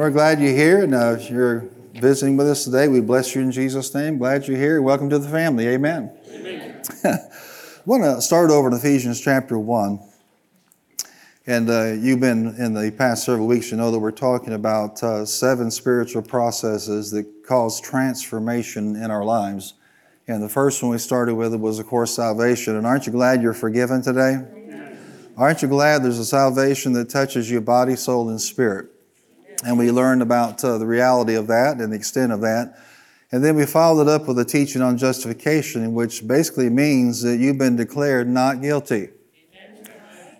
We're glad you're here and uh, you're visiting with us today. We bless you in Jesus' name. Glad you're here. Welcome to the family. Amen. Amen. I want to start over in Ephesians chapter 1. And uh, you've been in the past several weeks, you know that we're talking about uh, seven spiritual processes that cause transformation in our lives. And the first one we started with was, of course, salvation. And aren't you glad you're forgiven today? Amen. Aren't you glad there's a salvation that touches your body, soul, and spirit? And we learned about uh, the reality of that and the extent of that. And then we followed it up with a teaching on justification, which basically means that you've been declared not guilty.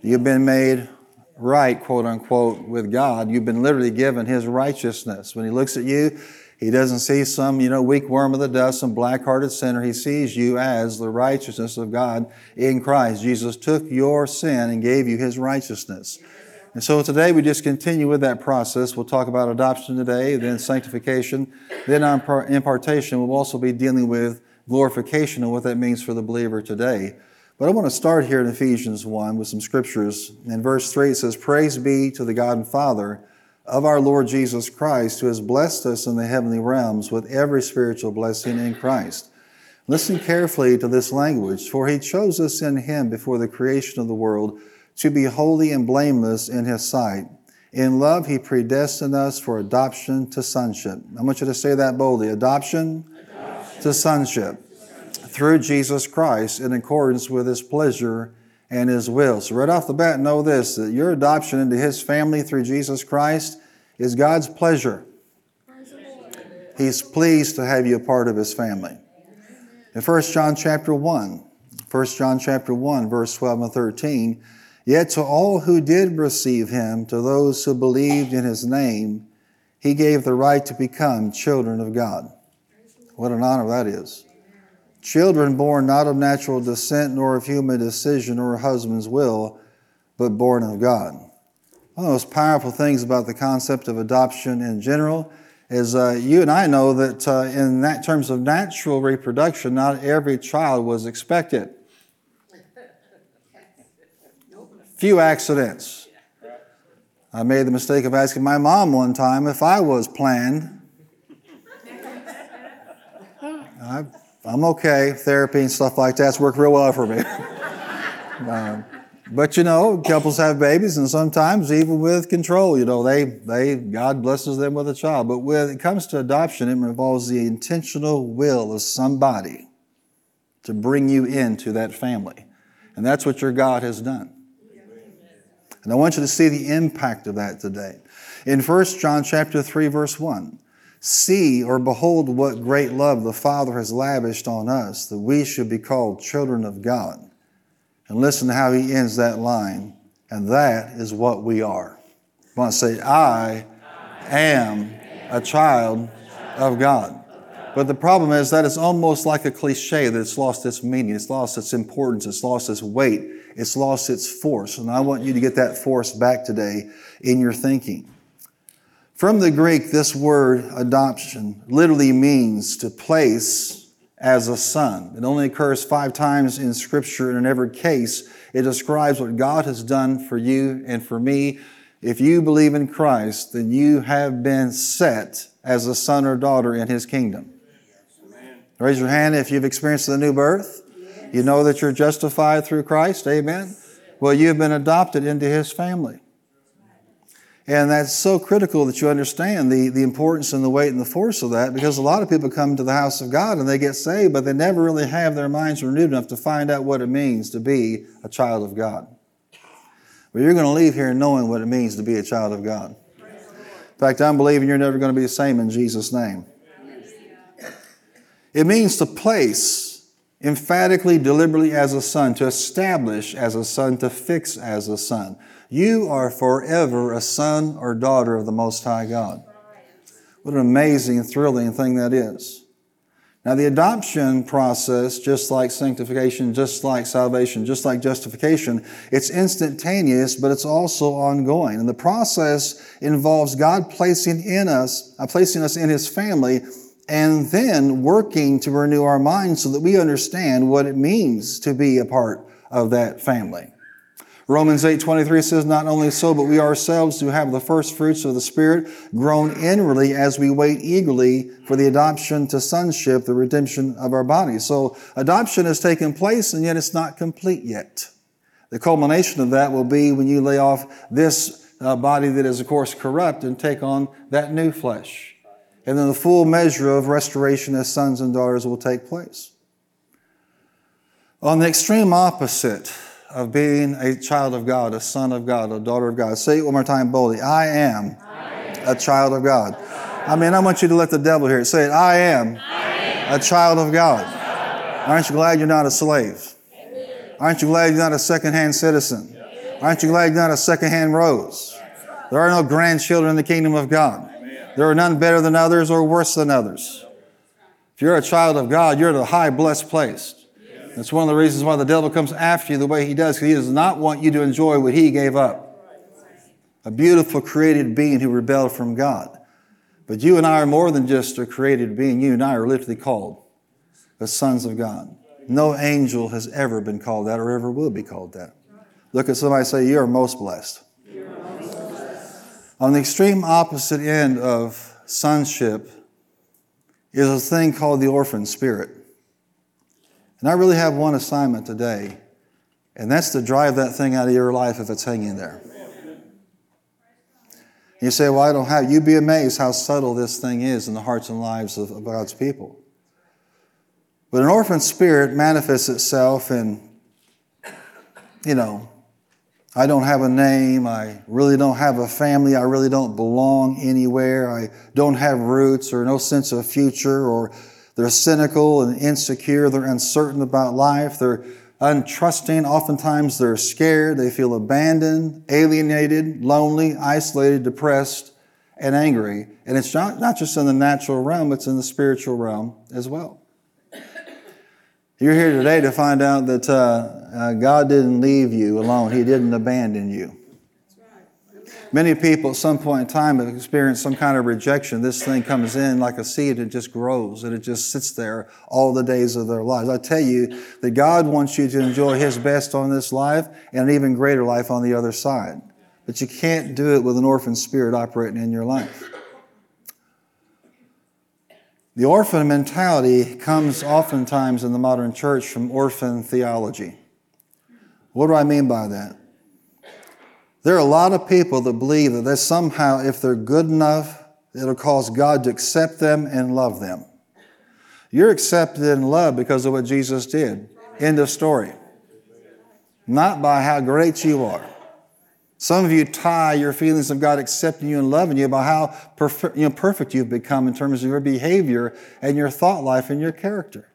You've been made right, quote unquote, with God. You've been literally given His righteousness. When He looks at you, He doesn't see some, you know, weak worm of the dust, some black-hearted sinner. He sees you as the righteousness of God in Christ. Jesus took your sin and gave you His righteousness. And so today we just continue with that process. We'll talk about adoption today, then sanctification, then impartation. We'll also be dealing with glorification and what that means for the believer today. But I want to start here in Ephesians 1 with some scriptures. In verse 3, it says, Praise be to the God and Father of our Lord Jesus Christ, who has blessed us in the heavenly realms with every spiritual blessing in Christ. Listen carefully to this language, for he chose us in him before the creation of the world to be holy and blameless in His sight. In love, He predestined us for adoption to sonship. I want you to say that boldly adoption, adoption. to sonship through Jesus Christ in accordance with His pleasure and His will. So, right off the bat, know this that your adoption into His family through Jesus Christ is God's pleasure. He's pleased to have you a part of His family. In 1 John chapter 1, 1 John chapter 1, verse 12 and 13, Yet to all who did receive him, to those who believed in his name, he gave the right to become children of God. What an honor that is. Children born not of natural descent, nor of human decision or husband's will, but born of God. One of the most powerful things about the concept of adoption in general is uh, you and I know that uh, in that terms of natural reproduction, not every child was expected. Few accidents. I made the mistake of asking my mom one time if I was planned. I, am okay. Therapy and stuff like that's worked real well for me. um, but you know, couples have babies, and sometimes even with control, you know, they they God blesses them with a child. But when it comes to adoption, it involves the intentional will of somebody to bring you into that family, and that's what your God has done. And I want you to see the impact of that today. In 1 John chapter 3 verse 1, see or behold what great love the Father has lavished on us that we should be called children of God. And listen to how he ends that line. And that is what we are. I want to say, I am a child of God. But the problem is that it's almost like a cliche that it's lost its meaning, it's lost its importance, it's lost its weight, it's lost its force. And I want you to get that force back today in your thinking. From the Greek, this word adoption literally means to place as a son. It only occurs five times in Scripture, and in every case, it describes what God has done for you and for me. If you believe in Christ, then you have been set as a son or daughter in His kingdom. Raise your hand if you've experienced the new birth. Yes. You know that you're justified through Christ. Amen. Well, you've been adopted into His family. And that's so critical that you understand the, the importance and the weight and the force of that because a lot of people come to the house of God and they get saved, but they never really have their minds renewed enough to find out what it means to be a child of God. But you're going to leave here knowing what it means to be a child of God. In fact, I'm believing you're never going to be the same in Jesus' name. It means to place emphatically, deliberately as a son, to establish as a son, to fix as a son. You are forever a son or daughter of the Most High God. What an amazing, thrilling thing that is. Now, the adoption process, just like sanctification, just like salvation, just like justification, it's instantaneous, but it's also ongoing. And the process involves God placing in us, uh, placing us in His family and then working to renew our minds so that we understand what it means to be a part of that family. Romans 8:23 says, Not only so, but we ourselves do have the first fruits of the Spirit grown inwardly as we wait eagerly for the adoption to sonship, the redemption of our bodies. So adoption has taken place, and yet it's not complete yet. The culmination of that will be when you lay off this uh, body that is, of course, corrupt and take on that new flesh. And then the full measure of restoration as sons and daughters will take place. On the extreme opposite of being a child of God, a son of God, a daughter of God, say it one more time boldly I am, I am. a child of God. I mean, I want you to let the devil hear it. Say it I am, I am. a child of God. Aren't you glad you're not a slave? Aren't you glad you're not a second-hand citizen? Aren't you glad you're not a second-hand rose? There are no grandchildren in the kingdom of God. There are none better than others or worse than others. If you're a child of God, you're in a high blessed place. That's one of the reasons why the devil comes after you the way he does, because he does not want you to enjoy what he gave up. A beautiful created being who rebelled from God. But you and I are more than just a created being. You and I are literally called the sons of God. No angel has ever been called that or ever will be called that. Look at somebody say, You are most blessed. On the extreme opposite end of sonship is a thing called the orphan spirit. And I really have one assignment today, and that's to drive that thing out of your life if it's hanging there. You say, Well, I don't have. You'd be amazed how subtle this thing is in the hearts and lives of, of God's people. But an orphan spirit manifests itself in, you know, I don't have a name. I really don't have a family. I really don't belong anywhere. I don't have roots or no sense of future or they're cynical and insecure. They're uncertain about life. They're untrusting. Oftentimes they're scared. They feel abandoned, alienated, lonely, isolated, depressed, and angry. And it's not, not just in the natural realm, it's in the spiritual realm as well. You're here today to find out that uh, uh, God didn't leave you alone, He didn't abandon you. Many people at some point in time have experienced some kind of rejection. This thing comes in like a seed, it just grows and it just sits there all the days of their lives. I tell you that God wants you to enjoy His best on this life and an even greater life on the other side. But you can't do it with an orphan spirit operating in your life. The orphan mentality comes oftentimes in the modern church from orphan theology. What do I mean by that? There are a lot of people that believe that somehow, if they're good enough, it'll cause God to accept them and love them. You're accepted and loved because of what Jesus did. End of story. Not by how great you are. Some of you tie your feelings of God accepting you and loving you by how perfect, you know, perfect you've become in terms of your behavior and your thought life and your character.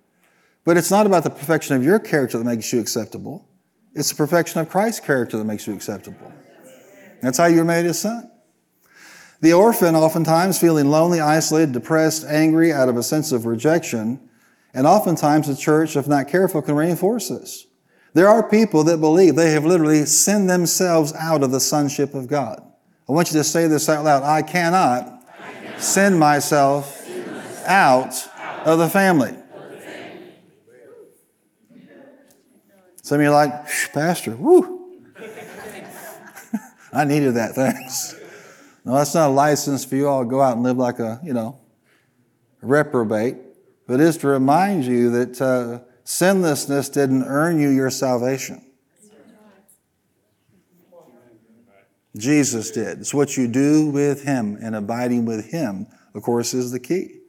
But it's not about the perfection of your character that makes you acceptable. It's the perfection of Christ's character that makes you acceptable. That's how you're made his son. The orphan, oftentimes feeling lonely, isolated, depressed, angry, out of a sense of rejection, and oftentimes the church, if not careful, can reinforce this. There are people that believe they have literally sinned themselves out of the sonship of God. I want you to say this out loud. I cannot, send myself, out, of the family. Some of you are like, Pastor, whoo. I needed that, thanks. No, that's not a license for you all to go out and live like a, you know, reprobate, but it is to remind you that uh, Sinlessness didn't earn you your salvation. Jesus did. It's what you do with Him and abiding with Him, of course, is the key.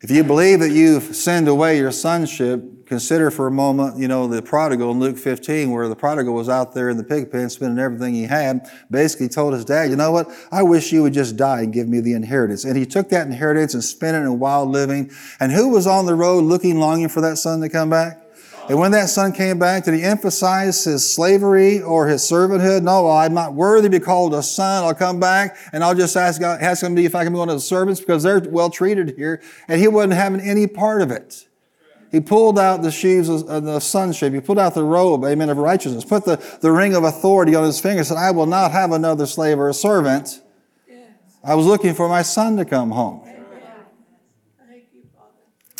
If you believe that you've sinned away your sonship, consider for a moment, you know, the prodigal in Luke 15, where the prodigal was out there in the pig pen spending everything he had, basically told his dad, you know what? I wish you would just die and give me the inheritance. And he took that inheritance and spent it in wild living. And who was on the road looking, longing for that son to come back? And when that son came back, did he emphasize his slavery or his servanthood? No, I'm not worthy to be called a son. I'll come back and I'll just ask God, ask him if I can be one of the servants because they're well treated here. And he wasn't having any part of it. He pulled out the sheaves of the sonship. He pulled out the robe, amen, of righteousness, put the, the ring of authority on his finger, said, I will not have another slave or a servant. I was looking for my son to come home.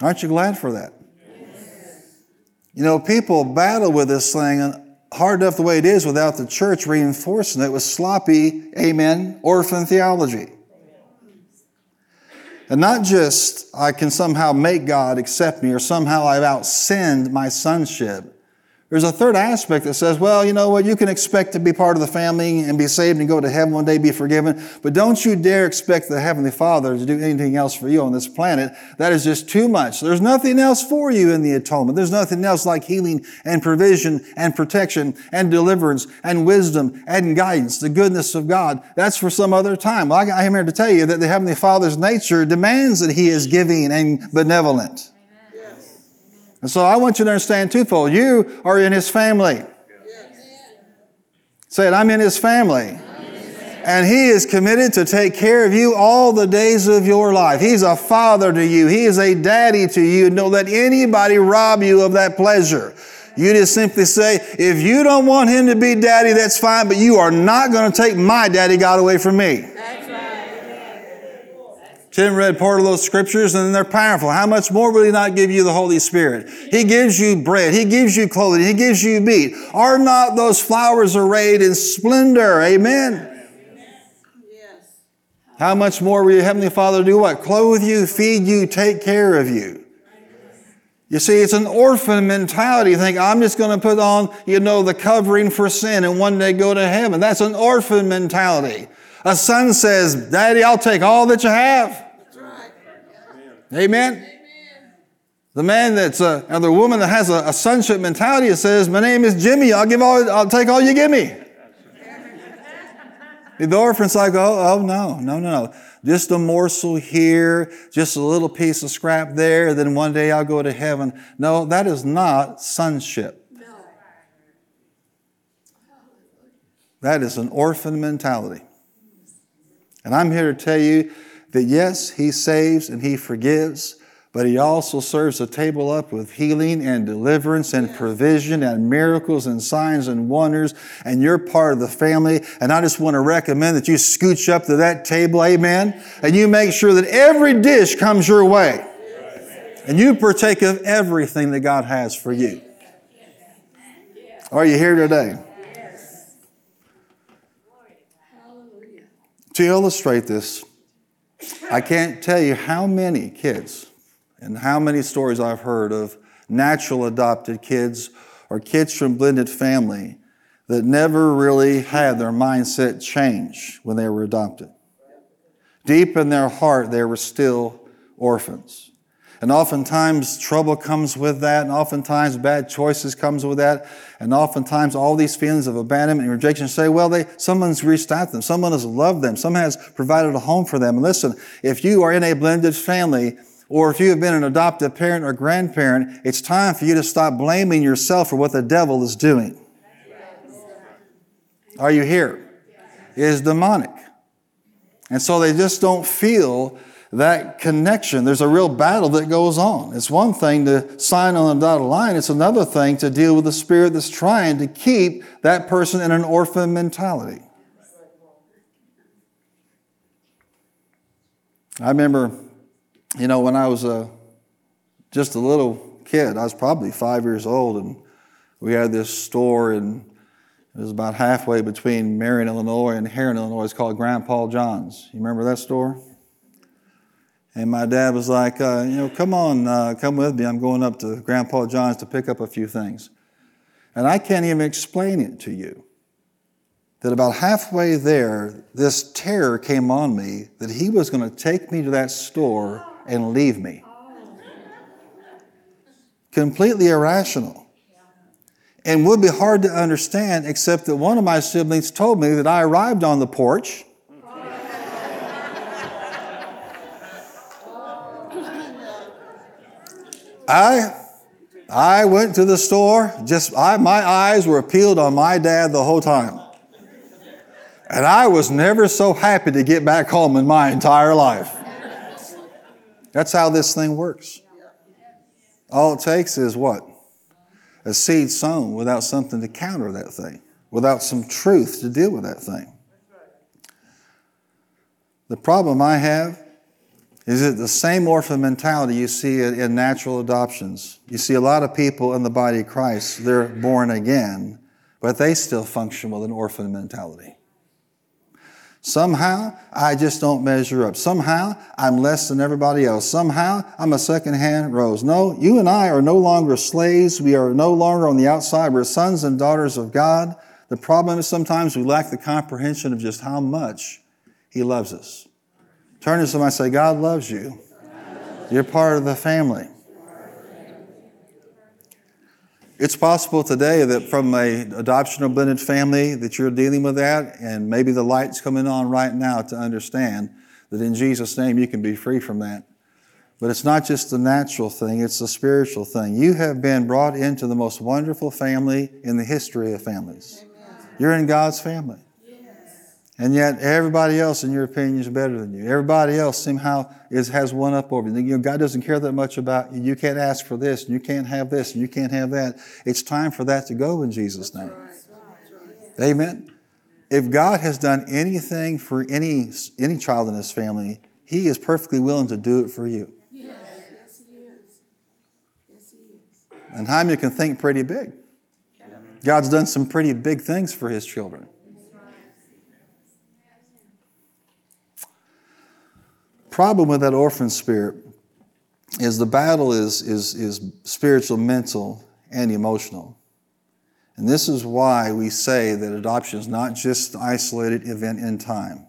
Aren't you glad for that? You know, people battle with this thing hard enough the way it is without the church reinforcing it with sloppy, amen, orphan theology. And not just I can somehow make God accept me or somehow I've outsinned my sonship, there's a third aspect that says, well, you know what, you can expect to be part of the family and be saved and go to heaven one day, be forgiven, but don't you dare expect the Heavenly Father to do anything else for you on this planet. That is just too much. There's nothing else for you in the atonement. There's nothing else like healing and provision and protection and deliverance and wisdom and guidance, the goodness of God. That's for some other time. Well, I am here to tell you that the Heavenly Father's nature demands that He is giving and benevolent. And so I want you to understand twofold. You are in his family. Say it, I'm in his family. And he is committed to take care of you all the days of your life. He's a father to you. He is a daddy to you. Don't let anybody rob you of that pleasure. You just simply say, if you don't want him to be daddy, that's fine, but you are not going to take my daddy God away from me. Tim read part of those scriptures and they're powerful. How much more will He not give you the Holy Spirit? He gives you bread. He gives you clothing. He gives you meat. Are not those flowers arrayed in splendor? Amen. Yes. How much more will your Heavenly Father do what? Clothe you, feed you, take care of you. You see, it's an orphan mentality. You think, I'm just going to put on, you know, the covering for sin and one day go to heaven. That's an orphan mentality. A son says, Daddy, I'll take all that you have. Amen. The man that's uh, a, or the woman that has a, a sonship mentality says, "My name is Jimmy. I'll give all. I'll take all you give me." the orphan's like, "Oh, oh no, no, no, no. Just a morsel here, just a little piece of scrap there. Then one day I'll go to heaven." No, that is not sonship. That is an orphan mentality. And I'm here to tell you that yes, He saves and He forgives, but He also serves a table up with healing and deliverance and provision and miracles and signs and wonders, and you're part of the family. And I just want to recommend that you scooch up to that table, amen, and you make sure that every dish comes your way. And you partake of everything that God has for you. Are you here today? To illustrate this, I can't tell you how many kids and how many stories I've heard of natural adopted kids or kids from blended family that never really had their mindset change when they were adopted. Deep in their heart, they were still orphans. And oftentimes trouble comes with that, and oftentimes bad choices comes with that, and oftentimes all these feelings of abandonment and rejection say, well, they, someone's reached out to them, someone has loved them, someone has provided a home for them. And listen, if you are in a blended family, or if you have been an adoptive parent or grandparent, it's time for you to stop blaming yourself for what the devil is doing. Are you here? It is demonic. And so they just don't feel that connection. There's a real battle that goes on. It's one thing to sign on the dotted line, it's another thing to deal with the spirit that's trying to keep that person in an orphan mentality. I remember, you know, when I was a, just a little kid, I was probably five years old, and we had this store, and it was about halfway between Marion, Illinois, and Herrin, Illinois. It's called Grandpa John's. You remember that store? And my dad was like, uh, you know, come on, uh, come with me. I'm going up to Grandpa John's to pick up a few things. And I can't even explain it to you. That about halfway there, this terror came on me that he was going to take me to that store and leave me. Completely irrational. And would be hard to understand, except that one of my siblings told me that I arrived on the porch I, I went to the store, just I, my eyes were peeled on my dad the whole time. And I was never so happy to get back home in my entire life. That's how this thing works. All it takes is what? A seed sown without something to counter that thing, without some truth to deal with that thing. The problem I have is it the same orphan mentality you see in natural adoptions? You see a lot of people in the body of Christ, they're born again, but they still function with an orphan mentality. Somehow, I just don't measure up. Somehow, I'm less than everybody else. Somehow, I'm a second-hand rose. No, you and I are no longer slaves. We are no longer on the outside. We're sons and daughters of God. The problem is sometimes we lack the comprehension of just how much He loves us. Turn to somebody and say, God loves you. You're part of the family. It's possible today that from a adoption or blended family that you're dealing with that, and maybe the light's coming on right now to understand that in Jesus' name you can be free from that. But it's not just the natural thing, it's the spiritual thing. You have been brought into the most wonderful family in the history of families. You're in God's family. And yet, everybody else, in your opinion, is better than you. Everybody else somehow is, has one up over you. you know, God doesn't care that much about you. You can't ask for this, and you can't have this, and you can't have that. It's time for that to go in Jesus' name. Amen. If God has done anything for any, any child in his family, he is perfectly willing to do it for you. Yes, he is. Yes, he is. And many can think pretty big? God's done some pretty big things for his children. Problem with that orphan spirit is the battle is, is, is spiritual, mental, and emotional. And this is why we say that adoption is not just an isolated event in time.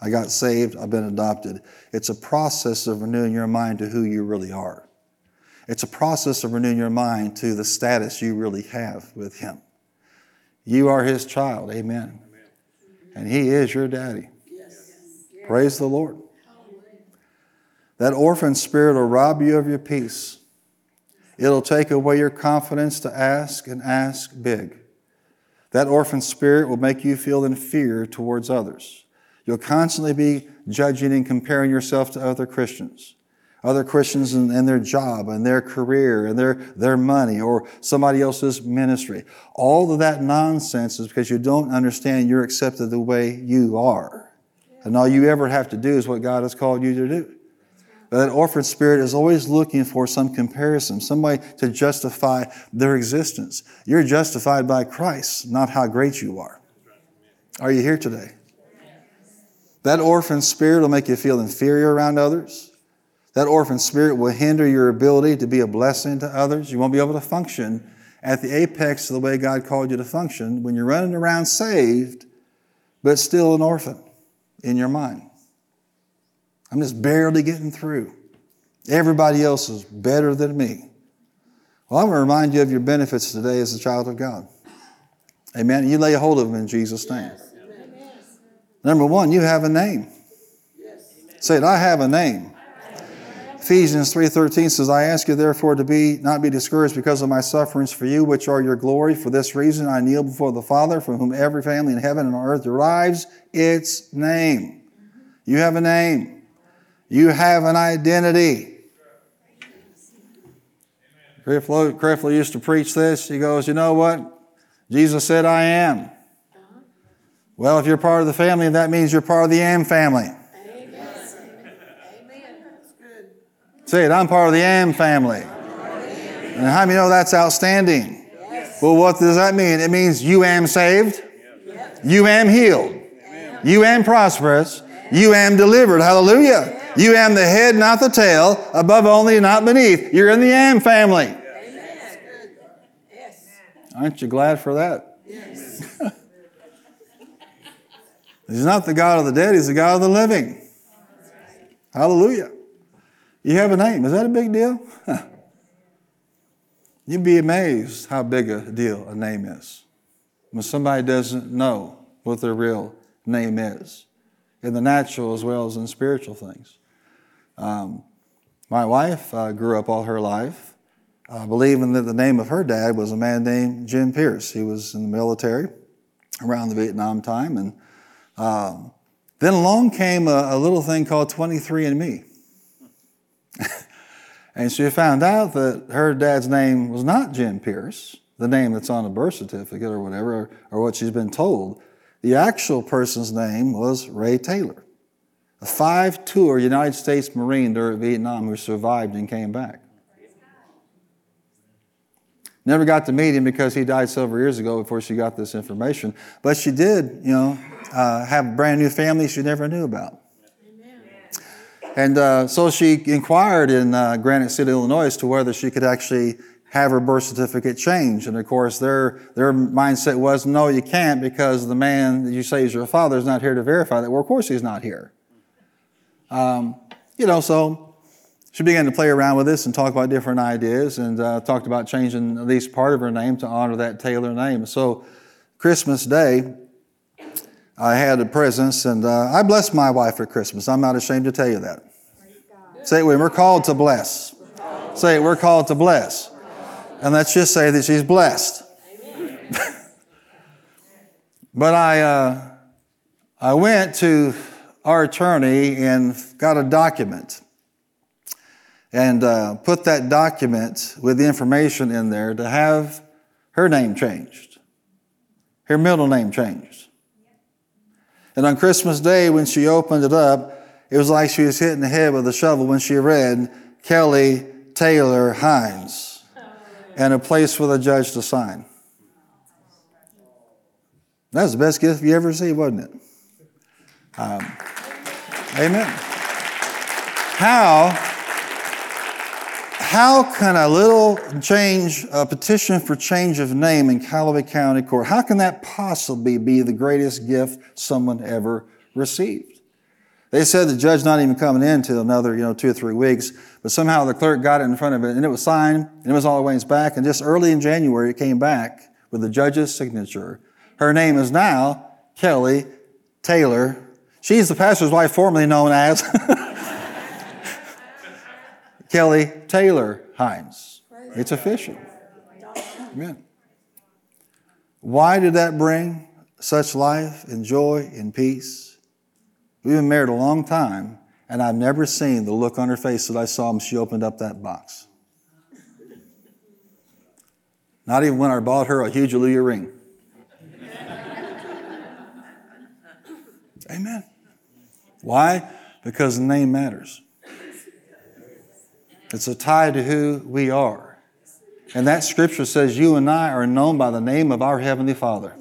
I got saved, I've been adopted. It's a process of renewing your mind to who you really are. It's a process of renewing your mind to the status you really have with Him. You are His child, amen. And He is your daddy. Praise the Lord. That orphan spirit will rob you of your peace. It'll take away your confidence to ask and ask big. That orphan spirit will make you feel inferior towards others. You'll constantly be judging and comparing yourself to other Christians. Other Christians and, and their job and their career and their, their money or somebody else's ministry. All of that nonsense is because you don't understand you're accepted the way you are. And all you ever have to do is what God has called you to do. That orphan spirit is always looking for some comparison, some way to justify their existence. You're justified by Christ, not how great you are. Are you here today? That orphan spirit will make you feel inferior around others. That orphan spirit will hinder your ability to be a blessing to others. You won't be able to function at the apex of the way God called you to function when you're running around saved, but still an orphan in your mind. I'm just barely getting through. Everybody else is better than me. Well, I'm going to remind you of your benefits today as a child of God. Amen. You lay a hold of them in Jesus' name. Yes. Number one, you have a name. Yes. Say it, I have a name. Ephesians 3:13 says, I ask you therefore to be not be discouraged because of my sufferings for you, which are your glory. For this reason I kneel before the Father, from whom every family in heaven and on earth derives its name. You have a name. You have an identity. Creflo used to preach this. He goes, You know what? Jesus said, I am. Well, if you're part of the family, that means you're part of the Am family. Amen. Say it, I'm part of the Am family. And how many know that's outstanding? Yes. Well, what does that mean? It means you am saved, you am healed, you am prosperous, you am delivered. Hallelujah. You am the head, not the tail, above only, not beneath. You're in the Am family. Amen. Yes. Aren't you glad for that? Yes. he's not the God of the dead, He's the God of the living. Hallelujah. You have a name. Is that a big deal? You'd be amazed how big a deal a name is when somebody doesn't know what their real name is in the natural as well as in spiritual things. Um, my wife uh, grew up all her life uh, believing that the name of her dad was a man named Jim Pierce. He was in the military around the Vietnam time. And um, then along came a, a, little thing called 23andMe. and she found out that her dad's name was not Jim Pierce, the name that's on a birth certificate or whatever, or, or what she's been told. The actual person's name was Ray Taylor a five tour United States Marine during Vietnam who survived and came back. Never got to meet him because he died several years ago before she got this information. But she did, you know, uh, have a brand new family she never knew about. And uh, so she inquired in uh, Granite City, Illinois, as to whether she could actually have her birth certificate changed. And of course, their, their mindset was, no, you can't because the man that you say is your father is not here to verify that. Well, of course, he's not here. Um, you know, so she began to play around with this and talk about different ideas and uh, talked about changing at least part of her name to honor that Taylor name. So, Christmas Day, I had a presents and uh, I blessed my wife for Christmas. I'm not ashamed to tell you that. Say it with me. We're called to bless. Say it. We're called to bless. And let's just say that she's blessed. but I, uh, I went to our attorney and got a document and uh, put that document with the information in there to have her name changed, her middle name changed. And on Christmas Day, when she opened it up, it was like she was hitting the head with a shovel when she read Kelly Taylor Hines and a place for the judge to sign. That was the best gift you ever received, wasn't it? Um, amen. How, how can a little change, a petition for change of name in Callaway County Court, how can that possibly be the greatest gift someone ever received? They said the judge not even coming in until another, you know, two or three weeks, but somehow the clerk got it in front of it and it was signed and it was all the way back. And just early in January, it came back with the judge's signature. Her name is now Kelly Taylor. She's the pastor's wife formerly known as Kelly Taylor Hines. It's official. Amen. Why did that bring such life and joy and peace? We've been married a long time, and I've never seen the look on her face that I saw when she opened up that box. Not even when I bought her a huge Aleluia ring. Amen. Why? Because the name matters. It's a tie to who we are. And that scripture says you and I are known by the name of our Heavenly Father.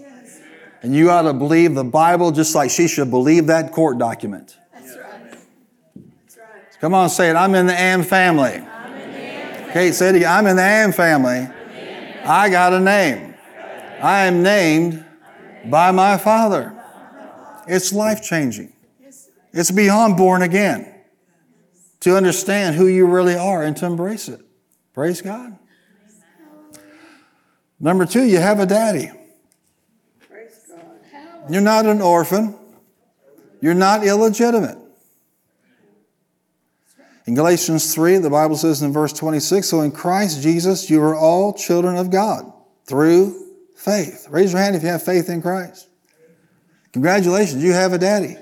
And you ought to believe the Bible just like she should believe that court document. That's right. That's right. Come on, say it. I'm in the Am family. The Am Kate said, I'm in the Am family. I got a name. I am named by my Father. It's life changing. It's beyond born again to understand who you really are and to embrace it. Praise God. Number two, you have a daddy. You're not an orphan. You're not illegitimate. In Galatians 3, the Bible says in verse 26 So in Christ Jesus, you are all children of God through faith. Raise your hand if you have faith in Christ. Congratulations, you have a daddy.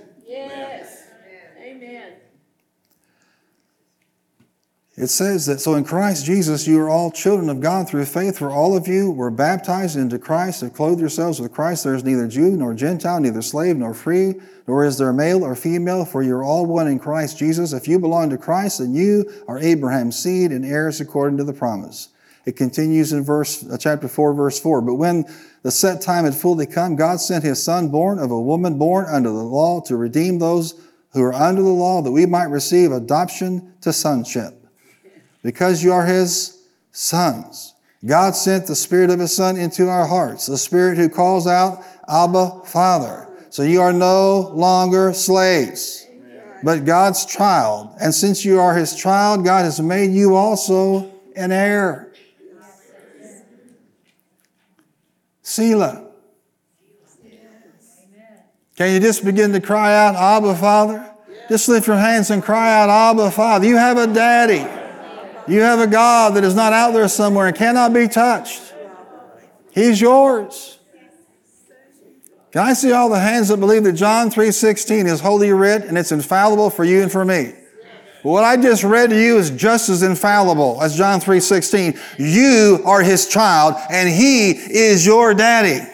It says that, so in Christ Jesus, you are all children of God through faith, for all of you were baptized into Christ and clothed yourselves with Christ. There is neither Jew nor Gentile, neither slave nor free, nor is there male or female, for you are all one in Christ Jesus. If you belong to Christ, then you are Abraham's seed and heirs according to the promise. It continues in verse, uh, chapter 4, verse 4. But when the set time had fully come, God sent his son, born of a woman, born under the law, to redeem those who are under the law, that we might receive adoption to sonship because you are his sons. God sent the Spirit of His Son into our hearts, the Spirit who calls out, Abba, Father. So you are no longer slaves, but God's child. And since you are His child, God has made you also an heir. Selah. Can you just begin to cry out, Abba, Father? Just lift your hands and cry out, Abba, Father. You have a daddy. You have a God that is not out there somewhere and cannot be touched. He's yours. Can I see all the hands that believe that John 3.16 is holy writ and it's infallible for you and for me? What I just read to you is just as infallible as John 3.16. You are his child and he is your daddy.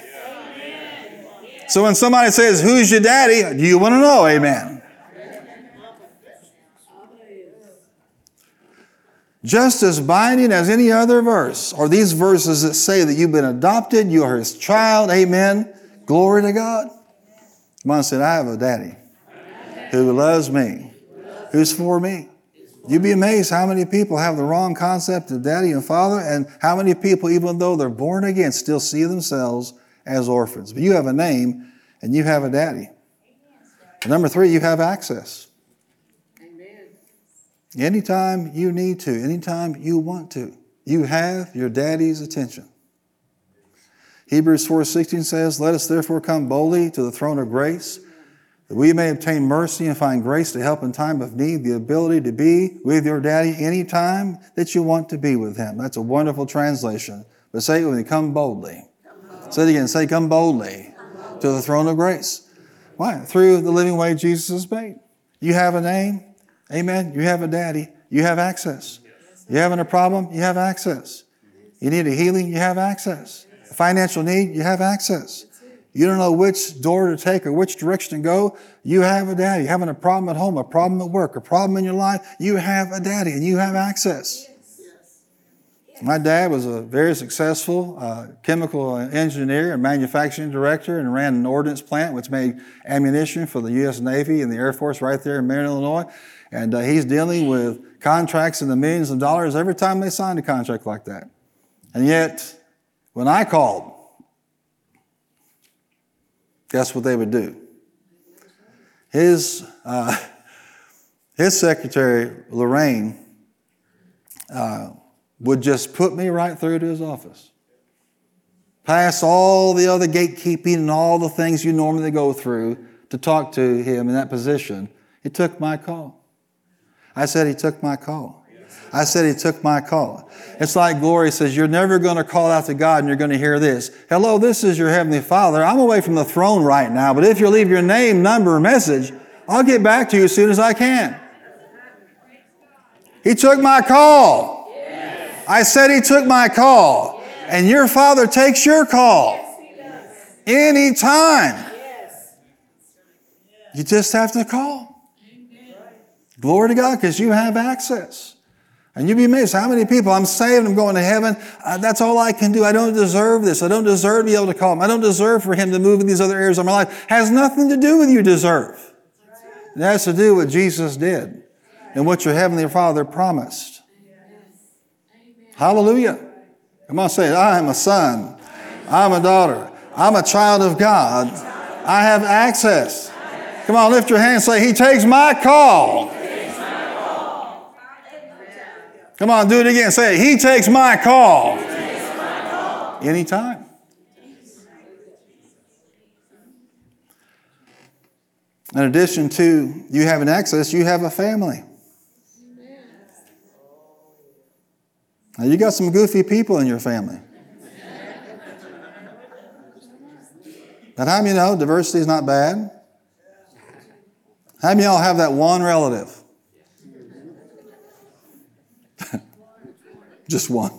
So when somebody says, who's your daddy? Do you want to know? Amen. Just as binding as any other verse, are these verses that say that you've been adopted, you are his child, amen. Glory to God. Mom said, I have a daddy who loves me, who's for me. You'd be amazed how many people have the wrong concept of daddy and father, and how many people, even though they're born again, still see themselves as orphans. But you have a name and you have a daddy. And number three, you have access. Anytime you need to, anytime you want to, you have your daddy's attention. Hebrews 4:16 says, "Let us therefore come boldly to the throne of grace, that we may obtain mercy and find grace to help in time of need, the ability to be with your daddy anytime that you want to be with him." That's a wonderful translation. But say it with me, come boldly. Say it again, say come boldly to the throne of grace. Why? Through the living way Jesus has made. You have a name, Amen. You have a daddy, you have access. You having a problem, you have access. You need a healing, you have access. A financial need, you have access. You don't know which door to take or which direction to go, you have a daddy. You're having a problem at home, a problem at work, a problem in your life, you have a daddy and you have access. My dad was a very successful uh, chemical engineer and manufacturing director and ran an ordnance plant which made ammunition for the U.S. Navy and the Air Force right there in Marion, Illinois. And uh, he's dealing with contracts in the millions of dollars every time they sign a contract like that. And yet, when I called, guess what they would do? His, uh, his secretary, Lorraine, uh, would just put me right through to his office. Pass all the other gatekeeping and all the things you normally go through to talk to him in that position. He took my call. I said he took my call. I said he took my call. It's like Glory says, You're never going to call out to God and you're going to hear this. Hello, this is your Heavenly Father. I'm away from the throne right now, but if you leave your name, number, message, I'll get back to you as soon as I can. He took my call. Yes. I said he took my call. Yes. And your Father takes your call. Yes, Anytime. You just have to call. Glory to God, because you have access. And you'd be amazed how many people, I'm saved, I'm going to heaven. Uh, that's all I can do. I don't deserve this. I don't deserve to be able to call him. I don't deserve for him to move in these other areas of my life. Has nothing to do with you deserve. It has to do with what Jesus did and what your heavenly Father promised. Hallelujah. Come on, say it. I am a son. I'm a daughter. I'm a child of God. I have access. Come on, lift your hand and say, He takes my call. Come on, do it again. Say. He takes my call. Takes my call. Anytime. In addition to you having access, you have a family. Now, you got some goofy people in your family. But how many know diversity is not bad? How many y'all have that one relative Just one.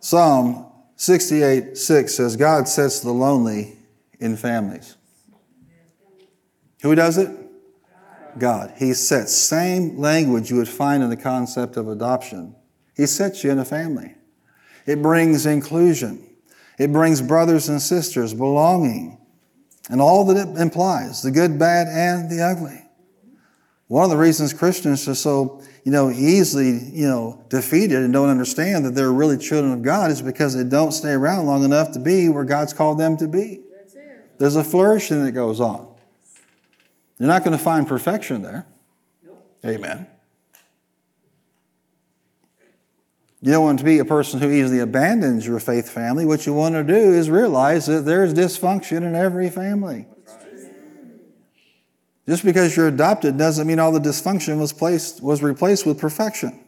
Psalm 68 6 says, God sets the lonely in families. Who does it? God. He sets same language you would find in the concept of adoption. He sets you in a family. It brings inclusion. It brings brothers and sisters, belonging, and all that it implies the good, bad, and the ugly. One of the reasons Christians are so, you know, easily, you know, defeated and don't understand that they're really children of God is because they don't stay around long enough to be where God's called them to be. There's a flourishing that goes on. You're not going to find perfection there. Amen. You don't want to be a person who easily abandons your faith family. What you want to do is realize that there's dysfunction in every family. Just because you're adopted doesn't mean all the dysfunction was placed was replaced with perfection.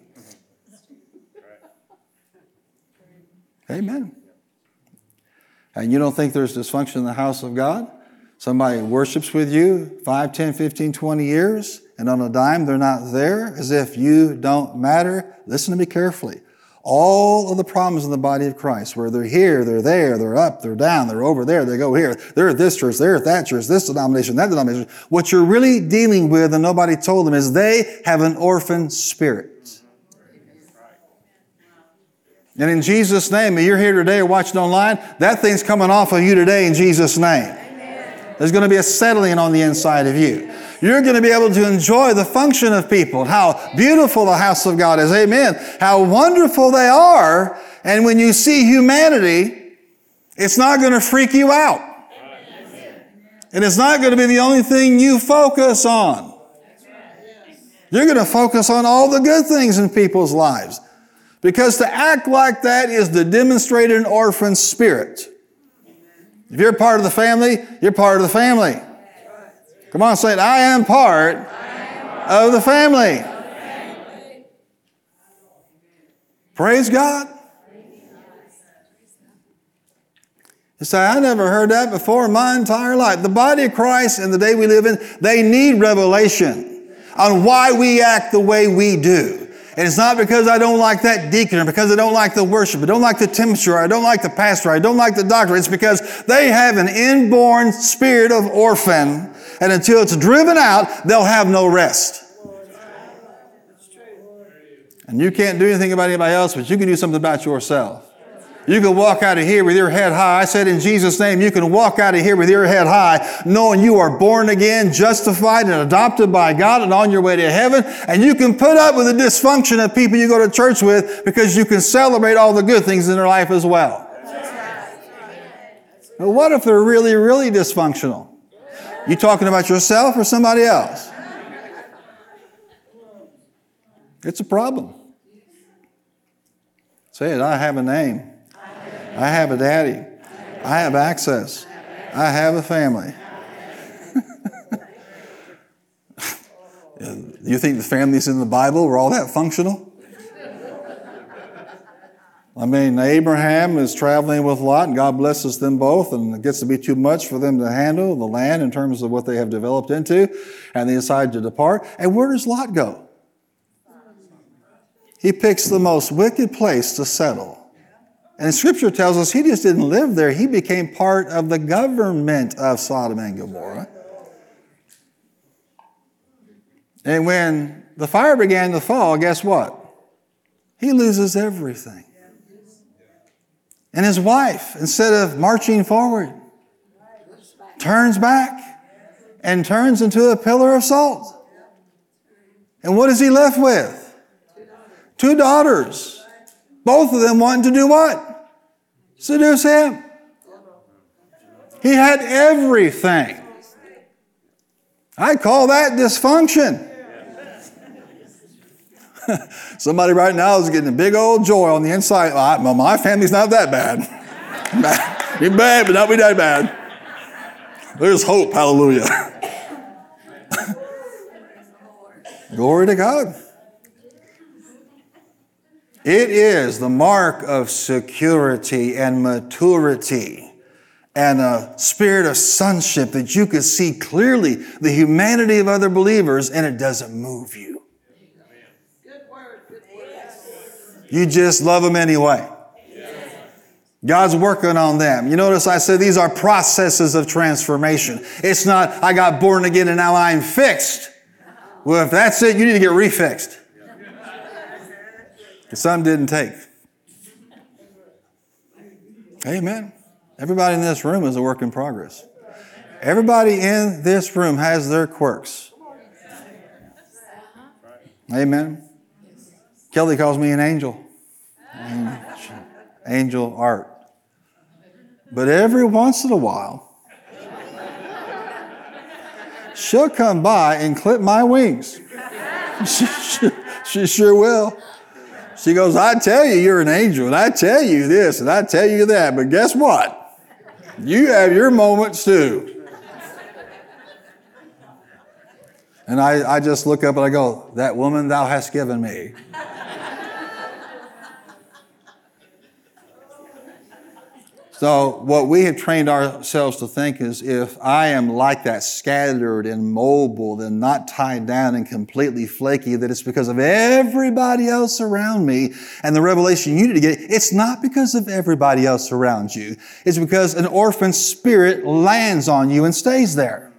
Amen. And you don't think there's dysfunction in the house of God? Somebody worships with you 5, 10, 15, 20 years, and on a dime they're not there as if you don't matter. Listen to me carefully. All of the problems in the body of Christ, where they're here, they're there, they're up, they're down, they're over there, they go here, they're at this church, they're at that church, this denomination, that denomination. What you're really dealing with, and nobody told them, is they have an orphan spirit. And in Jesus' name, if you're here today or watching online, that thing's coming off of you today in Jesus' name. There's going to be a settling on the inside of you. You're going to be able to enjoy the function of people, how beautiful the house of God is. Amen. How wonderful they are. And when you see humanity, it's not going to freak you out. And it's not going to be the only thing you focus on. You're going to focus on all the good things in people's lives. Because to act like that is to demonstrate an orphan spirit. If you're part of the family, you're part of the family. Come on, say it. I am part, of the family. Praise God. You say, I never heard that before in my entire life. The body of Christ and the day we live in, they need revelation on why we act the way we do. And it's not because I don't like that deacon or because I don't like the worship, I don't like the temperature, I don't like the pastor, I don't like the doctor. It's because they have an inborn spirit of orphan. And until it's driven out, they'll have no rest. And you can't do anything about anybody else, but you can do something about yourself. You can walk out of here with your head high. I said in Jesus' name, you can walk out of here with your head high, knowing you are born again, justified, and adopted by God, and on your way to heaven. And you can put up with the dysfunction of people you go to church with because you can celebrate all the good things in their life as well. But what if they're really, really dysfunctional? You talking about yourself or somebody else? It's a problem. Say it, I have a name. I have a daddy. I have access. I have a family. you think the families in the Bible were all that functional? I mean, Abraham is traveling with Lot, and God blesses them both, and it gets to be too much for them to handle the land in terms of what they have developed into, and they decide to depart. And where does Lot go? He picks the most wicked place to settle. And Scripture tells us he just didn't live there, he became part of the government of Sodom and Gomorrah. And when the fire began to fall, guess what? He loses everything. And his wife, instead of marching forward, turns back and turns into a pillar of salt. And what is he left with? Two daughters. Both of them wanting to do what? Seduce him. He had everything. I call that dysfunction. Somebody right now is getting a big old joy on the inside. Well, my family's not that bad. be bad, but not be that bad. There's hope. Hallelujah. Glory to God. It is the mark of security and maturity and a spirit of sonship that you can see clearly the humanity of other believers and it doesn't move you. You just love them anyway. God's working on them. You notice I said these are processes of transformation. It's not, I got born again and now I'm fixed. Well, if that's it, you need to get refixed. Some didn't take. Amen. Everybody in this room is a work in progress. Everybody in this room has their quirks. Amen. Kelly calls me an angel. Angel art. But every once in a while, she'll come by and clip my wings. she, she, she sure will. She goes, I tell you, you're an angel, and I tell you this, and I tell you that, but guess what? You have your moments too. And I, I just look up and I go, That woman thou hast given me. So, what we have trained ourselves to think is if I am like that, scattered and mobile, and not tied down and completely flaky, that it's because of everybody else around me. And the revelation you need to get, it's not because of everybody else around you. It's because an orphan spirit lands on you and stays there.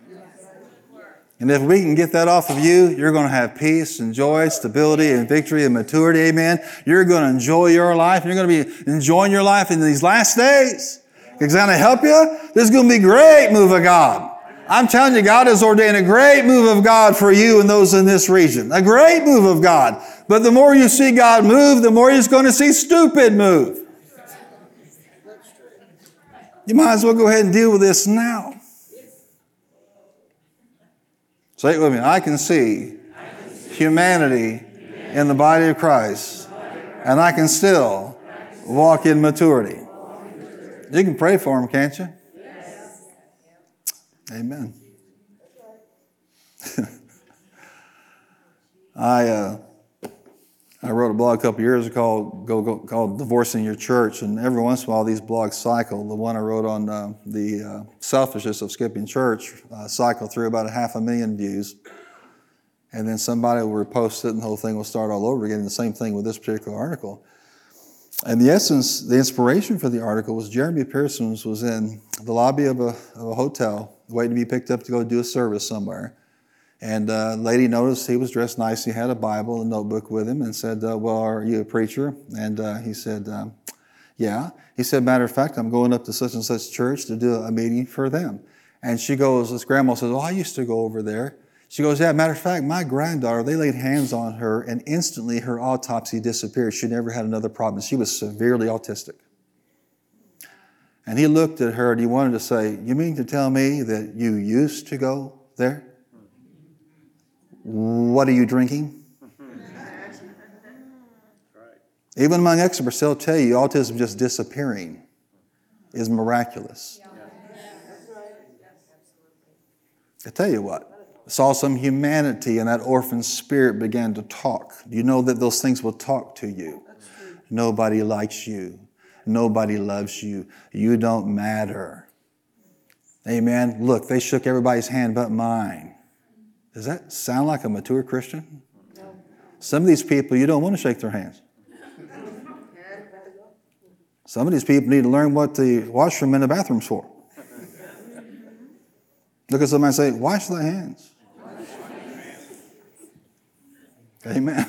And if we can get that off of you, you're going to have peace and joy, stability and victory and maturity. Amen. You're going to enjoy your life. You're going to be enjoying your life in these last days. It's going to help you. This is going to be great move of God. I'm telling you, God has ordained a great move of God for you and those in this region. A great move of God. But the more you see God move, the more you're going to see stupid move. You might as well go ahead and deal with this now. Say it with me. I can see humanity in the body of Christ, and I can still walk in maturity. You can pray for him, can't you? Amen. I uh, I wrote a blog a couple years ago called, called Divorcing Your Church, and every once in a while these blogs cycle. The one I wrote on uh, the uh, selfishness of skipping church uh, cycled through about a half a million views. And then somebody will repost it, and the whole thing will start all over again. The same thing with this particular article. And the essence, the inspiration for the article was Jeremy Pearson was in the lobby of a, of a hotel waiting to be picked up to go do a service somewhere and uh, lady noticed he was dressed nice. He had a Bible, a notebook with him, and said, uh, "Well, are you a preacher?" And uh, he said, um, "Yeah." He said, "Matter of fact, I'm going up to such and such church to do a meeting for them." And she goes, "This grandma says, oh, I used to go over there." She goes, "Yeah." Matter of fact, my granddaughter, they laid hands on her, and instantly her autopsy disappeared. She never had another problem. She was severely autistic. And he looked at her and he wanted to say, "You mean to tell me that you used to go there?" What are you drinking? Even among experts, they'll tell you autism just disappearing is miraculous. I tell you what, I saw some humanity and that orphan spirit began to talk. You know that those things will talk to you. Nobody likes you. Nobody loves you. You don't matter. Amen. Look, they shook everybody's hand but mine. Does that sound like a mature Christian? No. Some of these people, you don't want to shake their hands. Some of these people need to learn what the washroom and the bathroom's for. Look at somebody and say, Wash thy hands. Amen.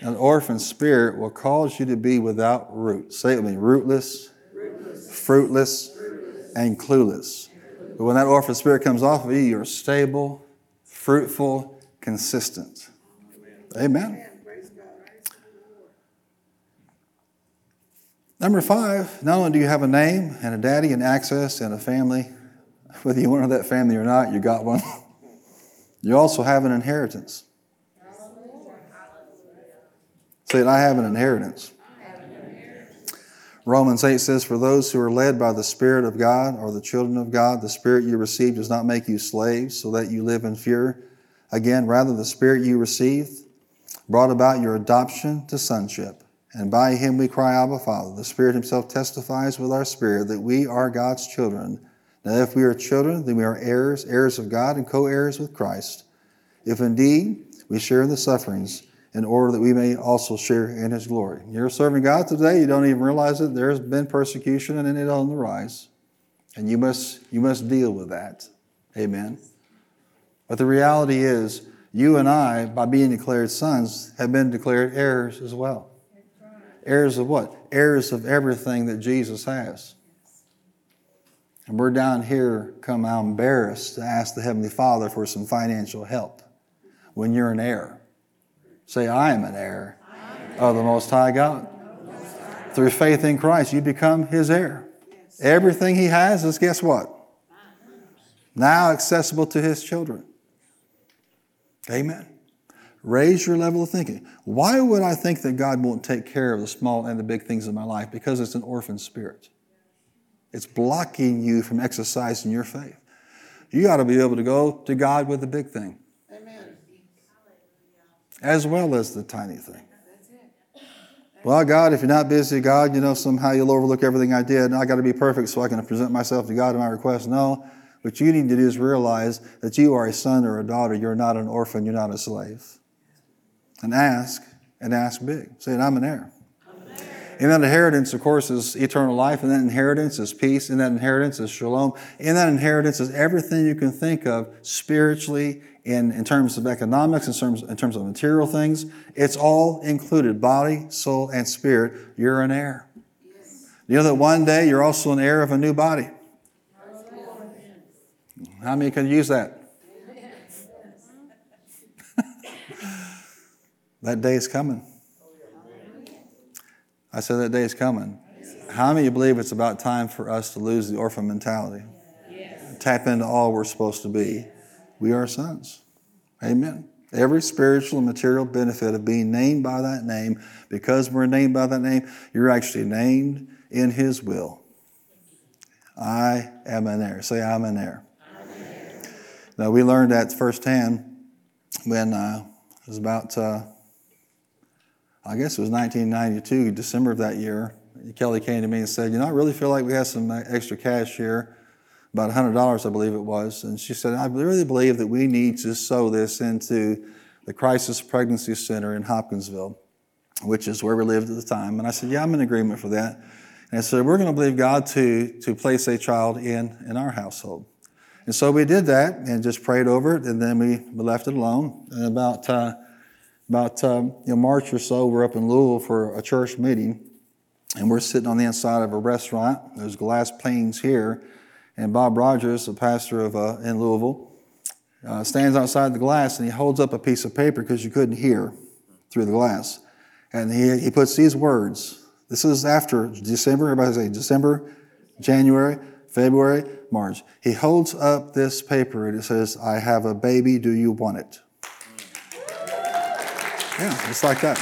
An orphan spirit will cause you to be without root. Say it with me rootless, rootless. Fruitless, fruitless, and clueless. But when that orphan spirit comes off of you, you're stable, fruitful, consistent. Amen. Number five, not only do you have a name and a daddy and access and a family, whether you want that family or not, you got one. You also have an inheritance. Say I have an inheritance. Romans 8 says, For those who are led by the Spirit of God or the children of God, the Spirit you received does not make you slaves so that you live in fear. Again, rather, the Spirit you received brought about your adoption to sonship. And by him we cry, Abba, Father. The Spirit himself testifies with our spirit that we are God's children. Now, if we are children, then we are heirs, heirs of God, and co heirs with Christ. If indeed we share in the sufferings, in order that we may also share in his glory. You're serving God today, you don't even realize it. There's been persecution and it on the rise. And you must, you must deal with that. Amen. But the reality is, you and I, by being declared sons, have been declared heirs as well. Heirs of what? Heirs of everything that Jesus has. And we're down here, come out embarrassed to ask the Heavenly Father for some financial help when you're an heir. Say, I am an heir of the Most High God. Through faith in Christ, you become His heir. Everything He has is, guess what? Now accessible to His children. Amen. Raise your level of thinking. Why would I think that God won't take care of the small and the big things in my life? Because it's an orphan spirit. It's blocking you from exercising your faith. You got to be able to go to God with the big thing as well as the tiny thing. Well, God, if you're not busy, God, you know, somehow you'll overlook everything I did, and I got to be perfect so I can present myself to God in my request. No. What you need to do is realize that you are a son or a daughter. You're not an orphan. You're not a slave. And ask, and ask big. Say, I'm an heir. And that inheritance, of course, is eternal life. And that inheritance is peace. And that inheritance is shalom. And that inheritance is everything you can think of spiritually in, in terms of economics, in terms, in terms of material things. It's all included body, soul, and spirit. You're an heir. Yes. You know that one day you're also an heir of a new body. How many can use that? that day is coming. I said that day is coming. How many believe it's about time for us to lose the orphan mentality? Yes. Tap into all we're supposed to be. We are sons. Amen. Every spiritual and material benefit of being named by that name, because we're named by that name, you're actually named in His will. I am an heir. Say, I'm an heir. Now, we learned that firsthand when uh, it was about uh, I guess it was 1992, December of that year. Kelly came to me and said, You know, I really feel like we have some extra cash here, about $100, I believe it was. And she said, I really believe that we need to sow this into the Crisis Pregnancy Center in Hopkinsville, which is where we lived at the time. And I said, Yeah, I'm in agreement for that. And I said, We're going to believe God to, to place a child in, in our household. And so we did that and just prayed over it, and then we left it alone. And about uh, about um, you know, March or so, we're up in Louisville for a church meeting, and we're sitting on the inside of a restaurant. There's glass panes here, and Bob Rogers, a pastor of uh, in Louisville, uh, stands outside the glass and he holds up a piece of paper because you couldn't hear through the glass, and he he puts these words. This is after December. Everybody say December, January, February, March. He holds up this paper and it says, "I have a baby. Do you want it?" Yeah, it's like that.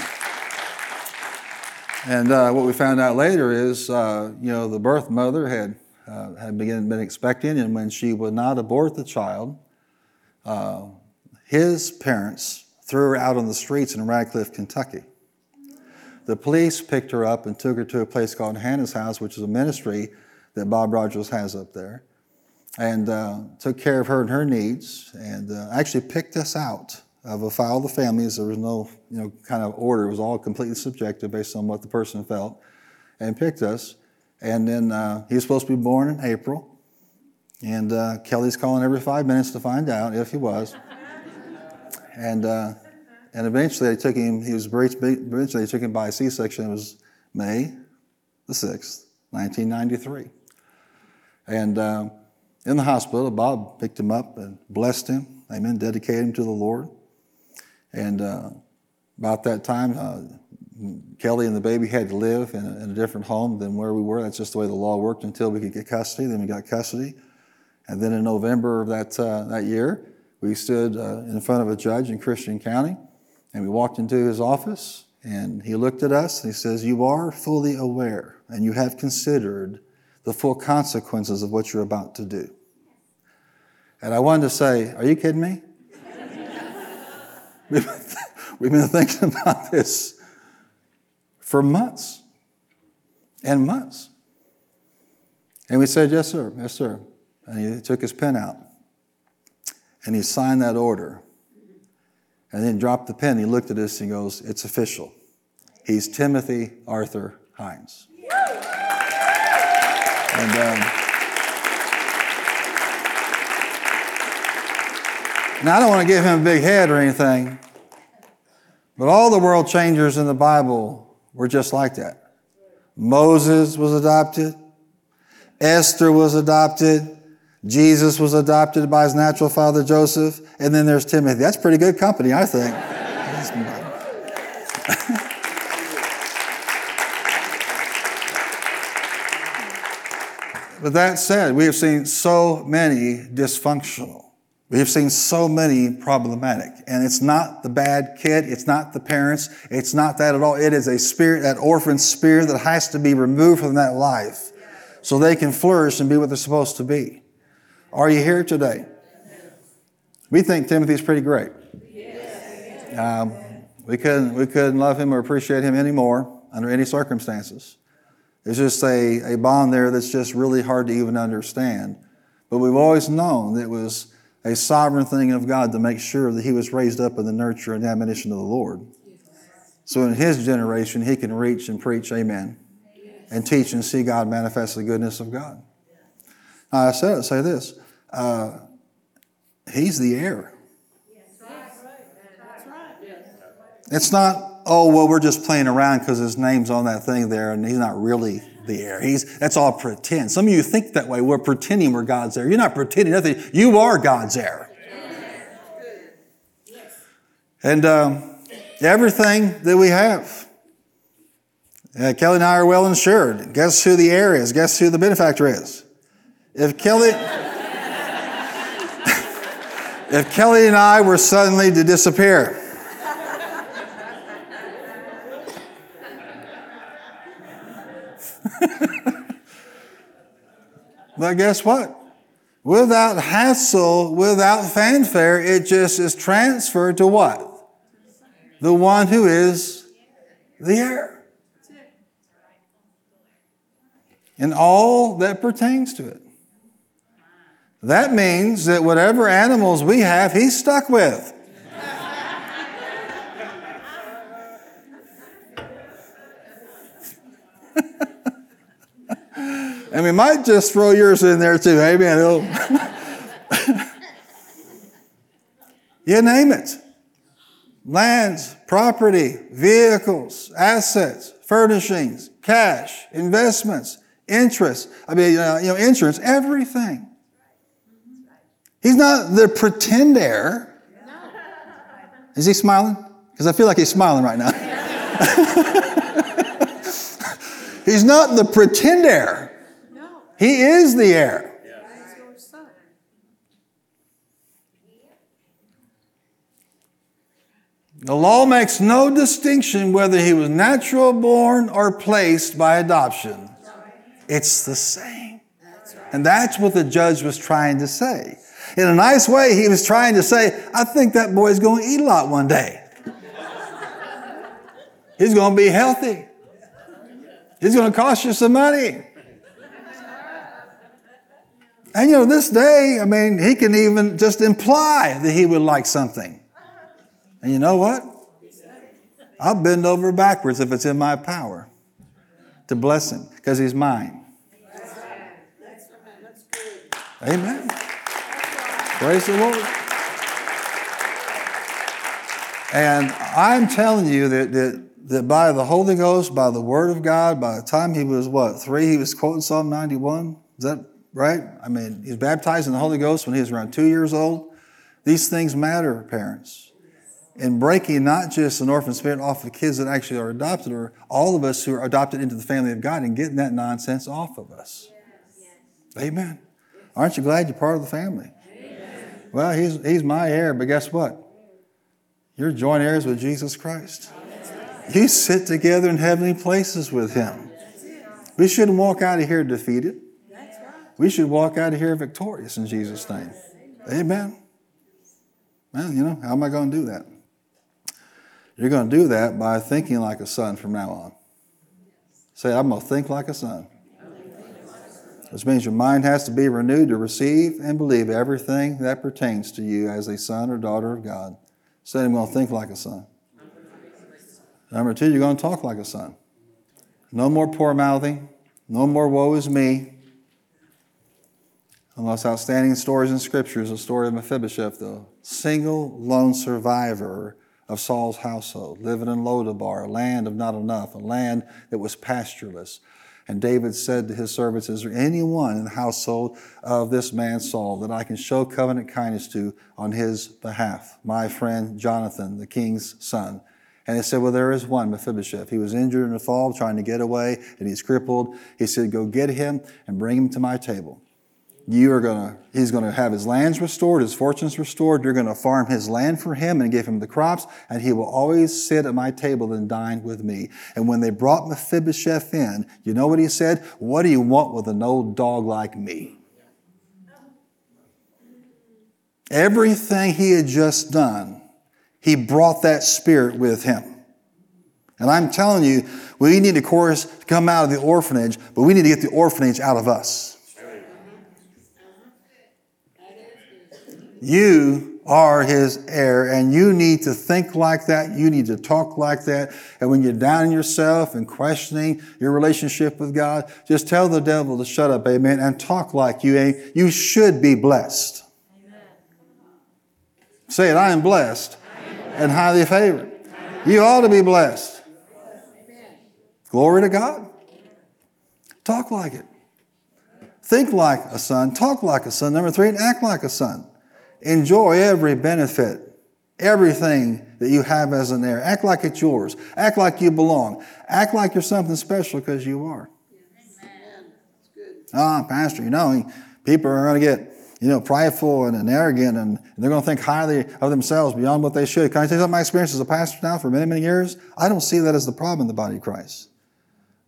And uh, what we found out later is, uh, you know, the birth mother had uh, had begin, been expecting, and when she would not abort the child, uh, his parents threw her out on the streets in Radcliff, Kentucky. The police picked her up and took her to a place called Hannah's House, which is a ministry that Bob Rogers has up there, and uh, took care of her and her needs, and uh, actually picked us out of a file of the families. There was no, you know, kind of order. It was all completely subjective based on what the person felt, and picked us. And then uh, he was supposed to be born in April, and uh, Kelly's calling every five minutes to find out if he was. and uh, and eventually they took him. He was eventually they took him by a C-section. It was May the sixth, 1993. And uh, in the hospital, Bob picked him up and blessed him. Amen. Dedicated him to the Lord. And uh, about that time, uh, Kelly and the baby had to live in a, in a, different home than where we were. That's just the way the law worked until we could get custody. Then we got custody. And then in November of that, uh, that year, we stood uh, in front of a judge in Christian County and we walked into his office and he looked at us and he says, You are fully aware and you have considered the full consequences of what you're about to do. And I wanted to say, Are you kidding me? We've been, we've been thinking about this for months and months. And we said, Yes, sir, yes, sir. And he took his pen out and he signed that order. And then dropped the pen. He looked at us and he goes, It's official. He's Timothy Arthur Hines. And um, now I don't want to give him a big head or anything, but all the world changers in the Bible were just like that. Moses was adopted, Esther was adopted, Jesus was adopted by his natural father Joseph, and then there's Timothy. That's pretty good company, I think. but that said, we have seen so many dysfunctional we have seen so many problematic. And it's not the bad kid. It's not the parents. It's not that at all. It is a spirit, that orphan spirit that has to be removed from that life so they can flourish and be what they're supposed to be. Are you here today? We think Timothy's pretty great. Um, we couldn't, we couldn't love him or appreciate him anymore. under any circumstances. It's just a, a bond there that's just really hard to even understand. But we've always known that it was a sovereign thing of God to make sure that he was raised up in the nurture and admonition of the Lord. So in his generation, he can reach and preach, amen, and teach and see God manifest the goodness of God. Now, I said say this. Uh, he's the heir. It's not, oh, well, we're just playing around because his name's on that thing there and he's not really the heir. He's, that's all pretend. Some of you think that way. We're pretending we're God's heir. You're not pretending nothing. You are God's heir. And um, everything that we have. Uh, Kelly and I are well insured. Guess who the heir is? Guess who the benefactor is? If Kelly, if Kelly and I were suddenly to disappear, but guess what? Without hassle, without fanfare, it just is transferred to what? The one who is the heir. And all that pertains to it. That means that whatever animals we have, he's stuck with. and we might just throw yours in there too. Amen. you name it lands, property, vehicles, assets, furnishings, cash, investments, interest. I mean, uh, you know, insurance, everything. He's not the pretender. Is he smiling? Because I feel like he's smiling right now. he's not the pretend heir. He is the heir. The law makes no distinction whether he was natural born or placed by adoption. It's the same. And that's what the judge was trying to say. In a nice way, he was trying to say, I think that boy's going to eat a lot one day. He's going to be healthy. He's going to cost you some money. And you know, this day, I mean, he can even just imply that he would like something. And you know what? I'll bend over backwards if it's in my power to bless him because he's mine. Amen. Praise the Lord. And I'm telling you that, that, that by the Holy Ghost, by the Word of God, by the time he was what, three, he was quoting Psalm 91? Is that right? I mean, he's baptized in the Holy Ghost when he was around two years old. These things matter, parents. In breaking not just an orphan spirit off of kids that actually are adopted, or all of us who are adopted into the family of God, and getting that nonsense off of us. Amen. Aren't you glad you're part of the family? Well, he's, he's my heir, but guess what? You're joint heirs with Jesus Christ. You sit together in heavenly places with him. We shouldn't walk out of here defeated. We should walk out of here victorious in Jesus' name. Amen. Man, you know, how am I going to do that? You're going to do that by thinking like a son from now on. Say, I'm going to think like a son which means your mind has to be renewed to receive and believe everything that pertains to you as a son or daughter of God. Say, I'm going to think like a son. Number two, you're going to talk like a son. No more poor mouthing. No more woe is me. Most outstanding stories in Scripture is the story of Mephibosheth, the single lone survivor of Saul's household, living in Lodabar, a land of not enough, a land that was pastureless, and David said to his servants, Is there anyone in the household of this man Saul that I can show covenant kindness to on his behalf? My friend Jonathan, the king's son. And he said, Well, there is one, Mephibosheth. He was injured in the fall, trying to get away, and he's crippled. He said, Go get him and bring him to my table you are going to he's going to have his lands restored his fortunes restored. You're going to farm his land for him and give him the crops and he will always sit at my table and dine with me. And when they brought mephibosheth in you know what he said? What do you want with an old dog like me? Everything he had just done he brought that spirit with him. And I'm telling you, we need, of course, to come out of the orphanage, but we need to get the orphanage out of us. You are his heir, and you need to think like that. You need to talk like that. And when you're down yourself and questioning your relationship with God, just tell the devil to shut up, amen, and talk like you ain't. You should be blessed. Amen. Say it, I am blessed and highly favored. You ought to be blessed. Glory to God. Talk like it. Think like a son. Talk like a son. Number three, and act like a son. Enjoy every benefit, everything that you have as an heir. Act like it's yours. Act like you belong. Act like you're something special because you are. Ah, Pastor, you know, people are going to get, you know, prideful and, and arrogant and they're going to think highly of themselves beyond what they should. Can I tell you something? my experience as a pastor now for many, many years? I don't see that as the problem in the body of Christ.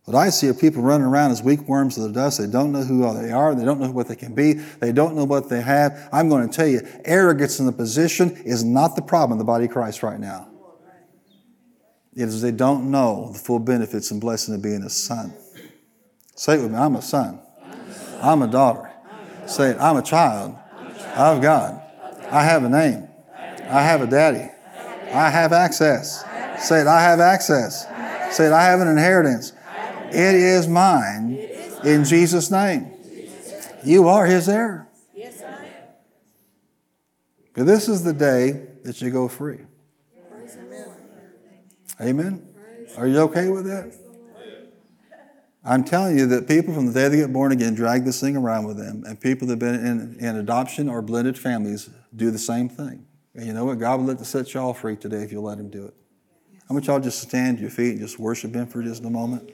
What I see are people running around as weak worms of the dust. They don't know who they are. They don't know what they can be. They don't know what they have. I'm going to tell you, arrogance in the position is not the problem in the body of Christ right now. It is they don't know the full benefits and blessing of being a son. Say it with me. I'm a son. I'm a daughter. Say it. I'm a child of God. I have a name. I have a daddy. I have access. Say it. I have access. Say it. I have an inheritance. It is mine in Jesus' name. You are his heir. Yes, I am. This is the day that you go free. Amen. Are you okay with that? I'm telling you that people from the day they get born again drag this thing around with them, and people that have been in, in adoption or blended families do the same thing. And you know what? God will let to set y'all free today if you'll let Him do it. How much y'all just stand to your feet and just worship Him for just a moment?